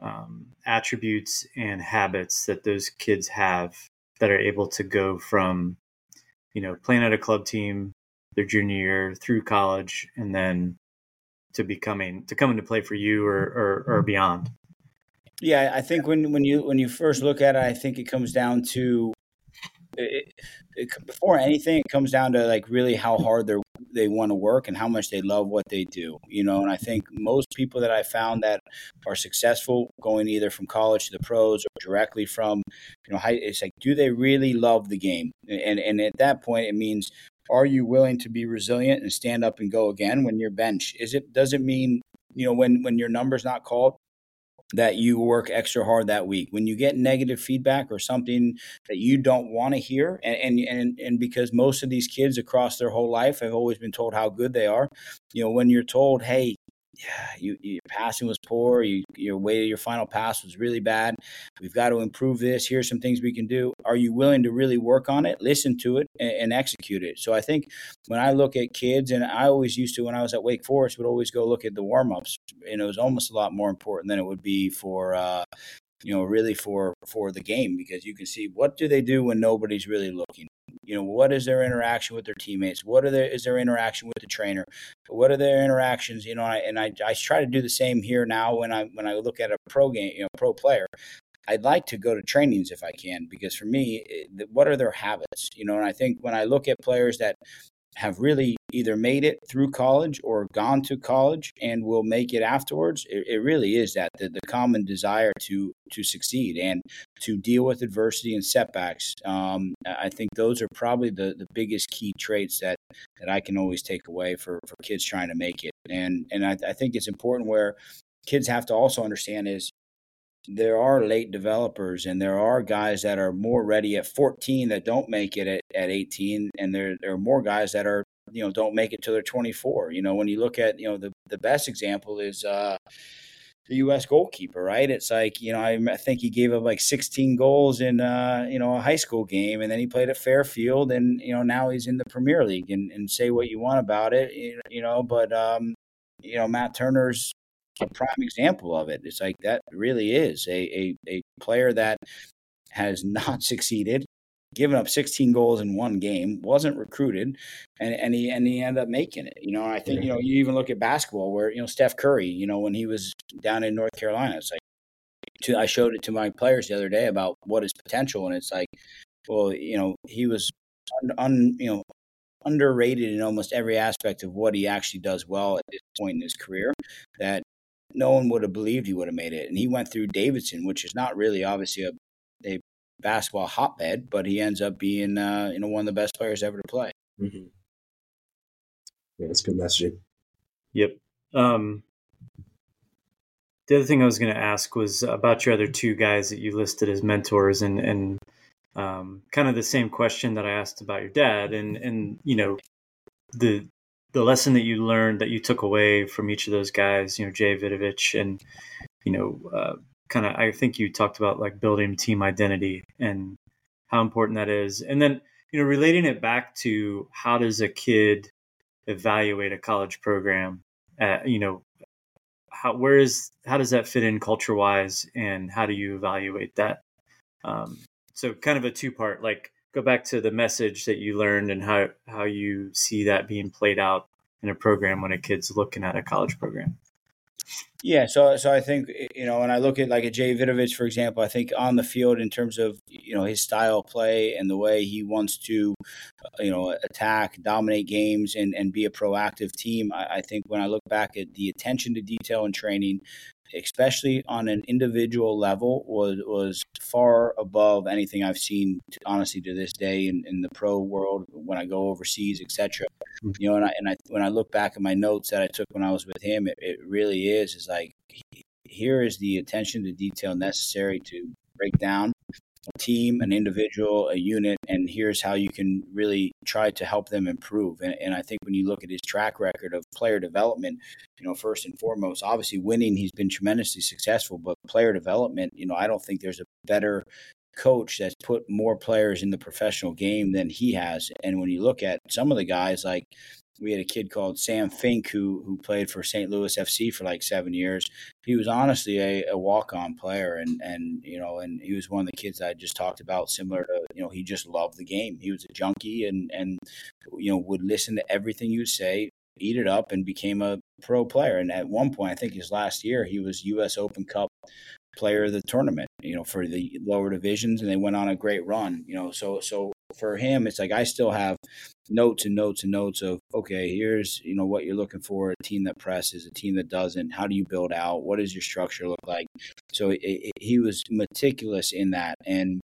um, attributes and habits that those kids have that are able to go from, you know, playing at a club team their junior year through college and then to becoming to coming to play for you or, or, or beyond?
Yeah, I think when when you when you first look at it, I think it comes down to it, it, before anything, it comes down to like really how hard they they want to work and how much they love what they do. You know, and I think most people that I found that are successful going either from college to the pros or directly from, you know, high, it's like, do they really love the game? And and at that point, it means are you willing to be resilient and stand up and go again when you're bench? Is it does it mean you know when when your number's not called that you work extra hard that week. When you get negative feedback or something that you don't want to hear, and, and and because most of these kids across their whole life have always been told how good they are, you know, when you're told, "Hey, yeah, you, your passing was poor. You, your way your final pass was really bad. We've got to improve this. Here's some things we can do. Are you willing to really work on it, listen to it, and, and execute it? So I think when I look at kids, and I always used to when I was at Wake Forest, would always go look at the warm ups, and it was almost a lot more important than it would be for uh, you know really for for the game because you can see what do they do when nobody's really looking you know what is their interaction with their teammates? What are their is their interaction with the trainer? What are their interactions you know and I, I try to do the same here now when i when i look at a pro game you know pro player. I'd like to go to trainings if I can because for me, eh, what are their habits? You know, and I think when I look at players that have really either made it through college or gone to college and will make it afterwards it, it really is that the, the, common desire to to succeed and to deal with adversity and setbacks. Um, i think those are probably the, the biggest key traits that that i can always take away for for kids trying to make it. And and i, I think it's important where kids have to also understand is there are late developers and there are guys that are more ready at 14 that don't make it at, at 18 and there, there are more guys that are you know don't make it till they're 24 you know when you look at you know the, the best example is uh the U.S. goalkeeper, right? It's like you know, I, think he gave up like 16 goals in uh, you know a high school game, and then he played at Fairfield, and you know now he's in the Premier League. And, and say what you want about it, you know, but um, you know Matt Turner's a prime example of it. It's like that really is a, a, a player that has not succeeded given up 16 goals in one game, wasn't recruited, and, and he and he ended up making it. You know, I think you know you even look at basketball where you know Steph Curry, you know, when he was down in North Carolina, it's like to, I showed it to my players the other day about what his potential, and it's like, well, you know, he was un, un you know underrated in almost every aspect of what he actually does well at this point in his career. That no one would have believed he would have made it, and he went through Davidson, which is not really obviously a a basketball hotbed, but he ends up being uh, you know one of the best players ever to play.
Mm-hmm. Yeah, that's good messaging.
Yep. Um, the other thing I was going to ask was about your other two guys that you listed as mentors, and and um, kind of the same question that I asked about your dad, and and you know the the lesson that you learned that you took away from each of those guys, you know Jay Vidovich, and you know uh, kind of I think you talked about like building team identity and how important that is. And then, you know, relating it back to how does a kid evaluate a college program? At, you know, how where is how does that fit in culture wise, and how do you evaluate that? Um, so, kind of a two part. Like, go back to the message that you learned and how how you see that being played out in a program when a kid's looking at a college program.
Yeah, so so I think you know when I look at like a Jay Vidovich, for example, I think on the field in terms of you know his style play and the way he wants to uh, you know attack, dominate games, and and be a proactive team. I, I think when I look back at the attention to detail and training, especially on an individual level, was was far above anything I've seen, to, honestly, to this day in, in the pro world when I go overseas, etc. Mm-hmm. You know, and I and I when I look back at my notes that I took when I was with him, it, it really is is like here is the attention to detail necessary to break down a team, an individual, a unit, and here's how you can really try to help them improve. And, and, I think when you look at his track record of player development, you know, first and foremost, obviously winning, he's been tremendously successful, but player development, you know, I don't think there's a better coach that's put more players in the professional game than he has. And when you look at some of the guys like we had a kid called Sam Fink who who played for St. Louis FC for like seven years. He was honestly a, a walk on player, and and you know, and he was one of the kids I just talked about. Similar to you know, he just loved the game. He was a junkie, and and you know would listen to everything you say, eat it up, and became a pro player. And at one point, I think his last year, he was U.S. Open Cup player of the tournament. You know, for the lower divisions, and they went on a great run. You know, so so for him, it's like I still have notes and notes and notes of okay, here's you know what you're looking for a team that presses, a team that doesn't. How do you build out? What does your structure look like? So it, it, he was meticulous in that, and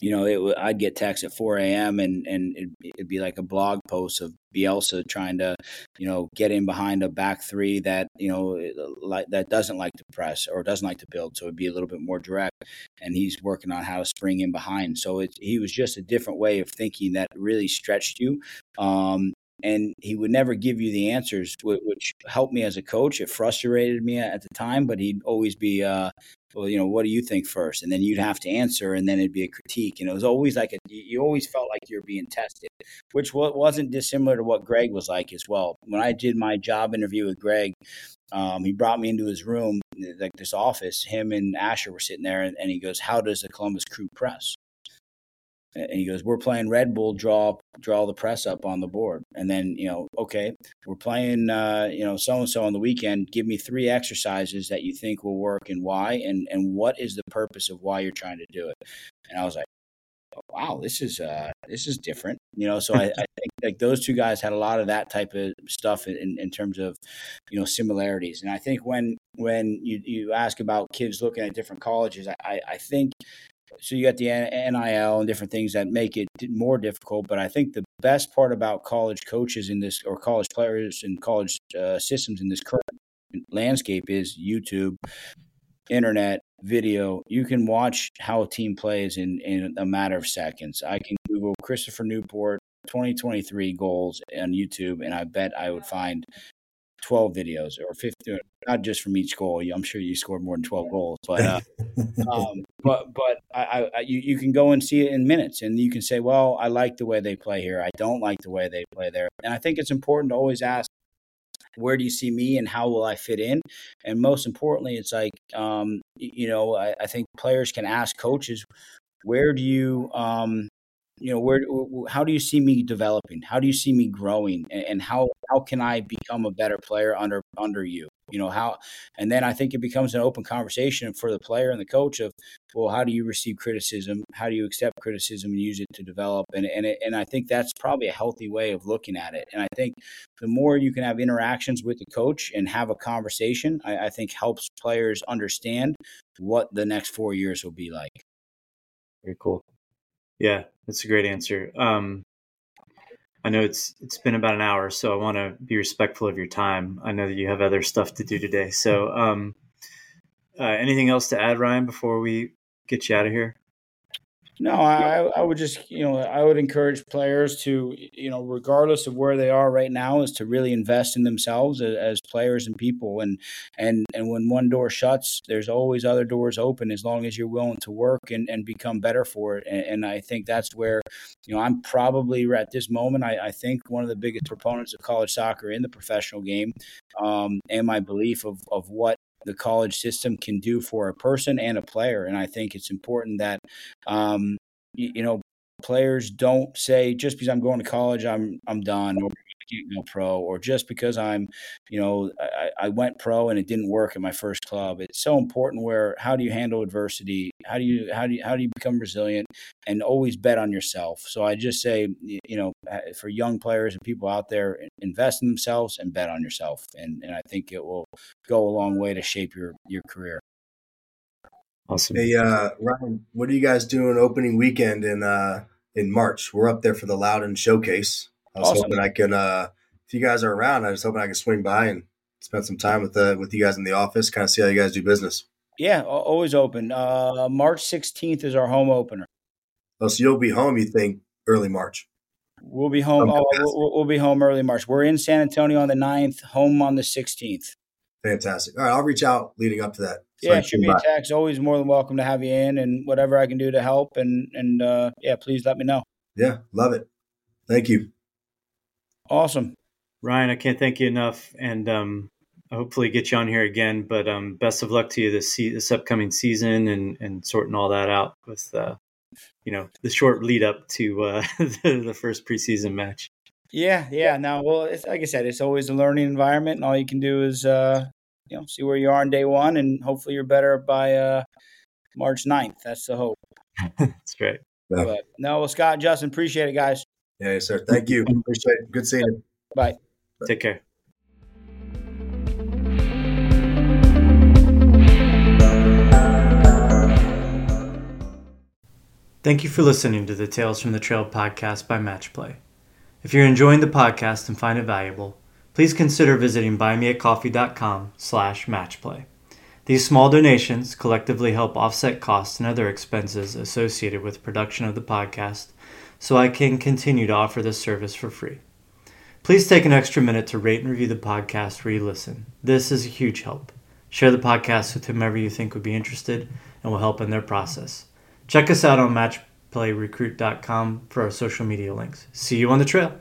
you know, it, I'd get texts at 4 a.m. and and it'd, it'd, be like a blog post of Bielsa trying to, you know, get in behind a back three that you know like that doesn't like to press or doesn't like to build, so it'd be a little bit more direct. And he's working on how to spring in behind. So it, he was just a different way of thinking that really stretched you. Um, and he would never give you the answers, which helped me as a coach. It frustrated me at the time, but he'd always be, uh, well, you know, what do you think first? And then you'd have to answer, and then it'd be a critique. And it was always like a, you always felt like you're being tested, which wasn't dissimilar to what Gregg was like as well. When I did my job interview with Gregg, um, he brought me into his room, like this office. Him and Asher were sitting there, and, and he goes, "How does the Columbus Crew press?" And he goes, "We're playing Red Bull. Draw draw the press up on the board." And then you know, okay, we're playing uh, you know so and so on the weekend. Give me three exercises that you think will work and why, and and what is the purpose of why you're trying to do it. And I was like, wow, this is uh, this is different, you know. So I, I, think like those two guys had a lot of that type of stuff in, in terms of you know similarities. And I think when when you you ask about kids looking at different colleges, I I think so you got the NIL and different things that make it more difficult. But I think the best part about college coaches in this, or college players and college uh, systems in this current landscape, is YouTube, internet, video. You can watch how a team plays in in a matter of seconds. I can Google Christopher Newport 2023 goals on YouTube, and I bet I would find 12 videos or 15 not just from each goal. I'm sure you scored more than 12 goals but uh, um, but but I, I, you, you can go and see it in minutes and you can say well i like the way they play here. I don't like the way they play there. And i think it's important to always ask where do you see me and how will i fit in? And most importantly it's like um, you know I, I, think players can ask coaches where do you um, you know where how do you see me developing? How do you see me growing? And, how how can i become a better player under under you? You know how and then i think it becomes an open conversation for the player and the coach of well how do you receive criticism? How do you accept criticism and use it to develop? And and, it, and i think that's probably a healthy way of looking at it. And i think the more you can have interactions with the coach and have a conversation i, I think helps players understand what the next four years will be like.
Very cool yeah, that's a great answer. Um, I know it's it's been about an hour, so I want to be respectful of your time. I know that you have other stuff to do today. So, um, uh, anything else to add, Ryan, before we get you out of here?
No, I, I would just, you know, I would encourage players to, you know, regardless of where they are right now, is to really invest in themselves as, as, players and people. And and and when one door shuts, there's always other doors open as long as you're willing to work and, and become better for it. And, and I think that's where, you know, I'm probably at this moment. I, I think one of the biggest proponents of college soccer in the professional game, um, and my belief of of what the college system can do for a person and a player. And I think it's important that, um, you, you know, players don't say just because I'm going to college, I'm I'm done, or can't go pro, or just because I'm, you know, I, I, went pro and it didn't work at my first club. It's so important. Where how do you handle adversity? How do you how do you how do you become resilient and always bet on yourself? So I just say, you know, for young players and people out there, invest in themselves and bet on yourself, and and I think it will go a long way to shape your your career.
Awesome. Hey, uh, Ryan, what are you guys doing opening weekend in uh, in March? We're up there for the Loudoun Showcase. I was awesome. hoping I can, uh, if you guys are around, I was hoping I could swing by and spend some time with uh, with you guys in the office, kind of see how you guys do business.
Yeah, always open. Uh, March 16th is our home opener.
Oh, so you'll be home, you think, early March?
We'll be home. Oh, we'll, we'll, be home early March. We're in San Antonio on the 9th, home on the 16th.
Fantastic. All right, I'll reach out leading up to that.
So yeah, shoot me a text. Always more than welcome to have you in, and whatever I can do to help. And and uh, yeah, please let me know.
Yeah, love it. Thank you.
Awesome.
Ryan, I can't thank you enough, and um, hopefully get you on here again. But um, best of luck to you this se- this upcoming season, and and sorting all that out with uh, you know the short lead up to uh, the, the first preseason match.
Yeah, yeah. Now, well, it's, like I said, it's always a learning environment, and all you can do is uh, you know see where you are on day one, and hopefully you're better by uh, March 9th. That's the hope.
That's great.
Yeah. But, no, well, Scot, Justin, appreciate it, guys.
Yeah, yes, sir. Thank you. Appreciate it. Good seeing you.
Bye.
Take care. Thank you for listening to the Tales from the Trail podcast by Matchplay. If you're enjoying the podcast and find it valuable, please consider visiting buymeacoffee.com slash matchplay. These small donations collectively help offset costs and other expenses associated with production of the podcast so I can continue to offer this service for free. Please take an extra minute to rate and review the podcast where you listen. This is a huge help. Share the podcast with whomever you think would be interested and will help in their process. Check us out on matchplayrecruit.com for our social media links. See you on the trail.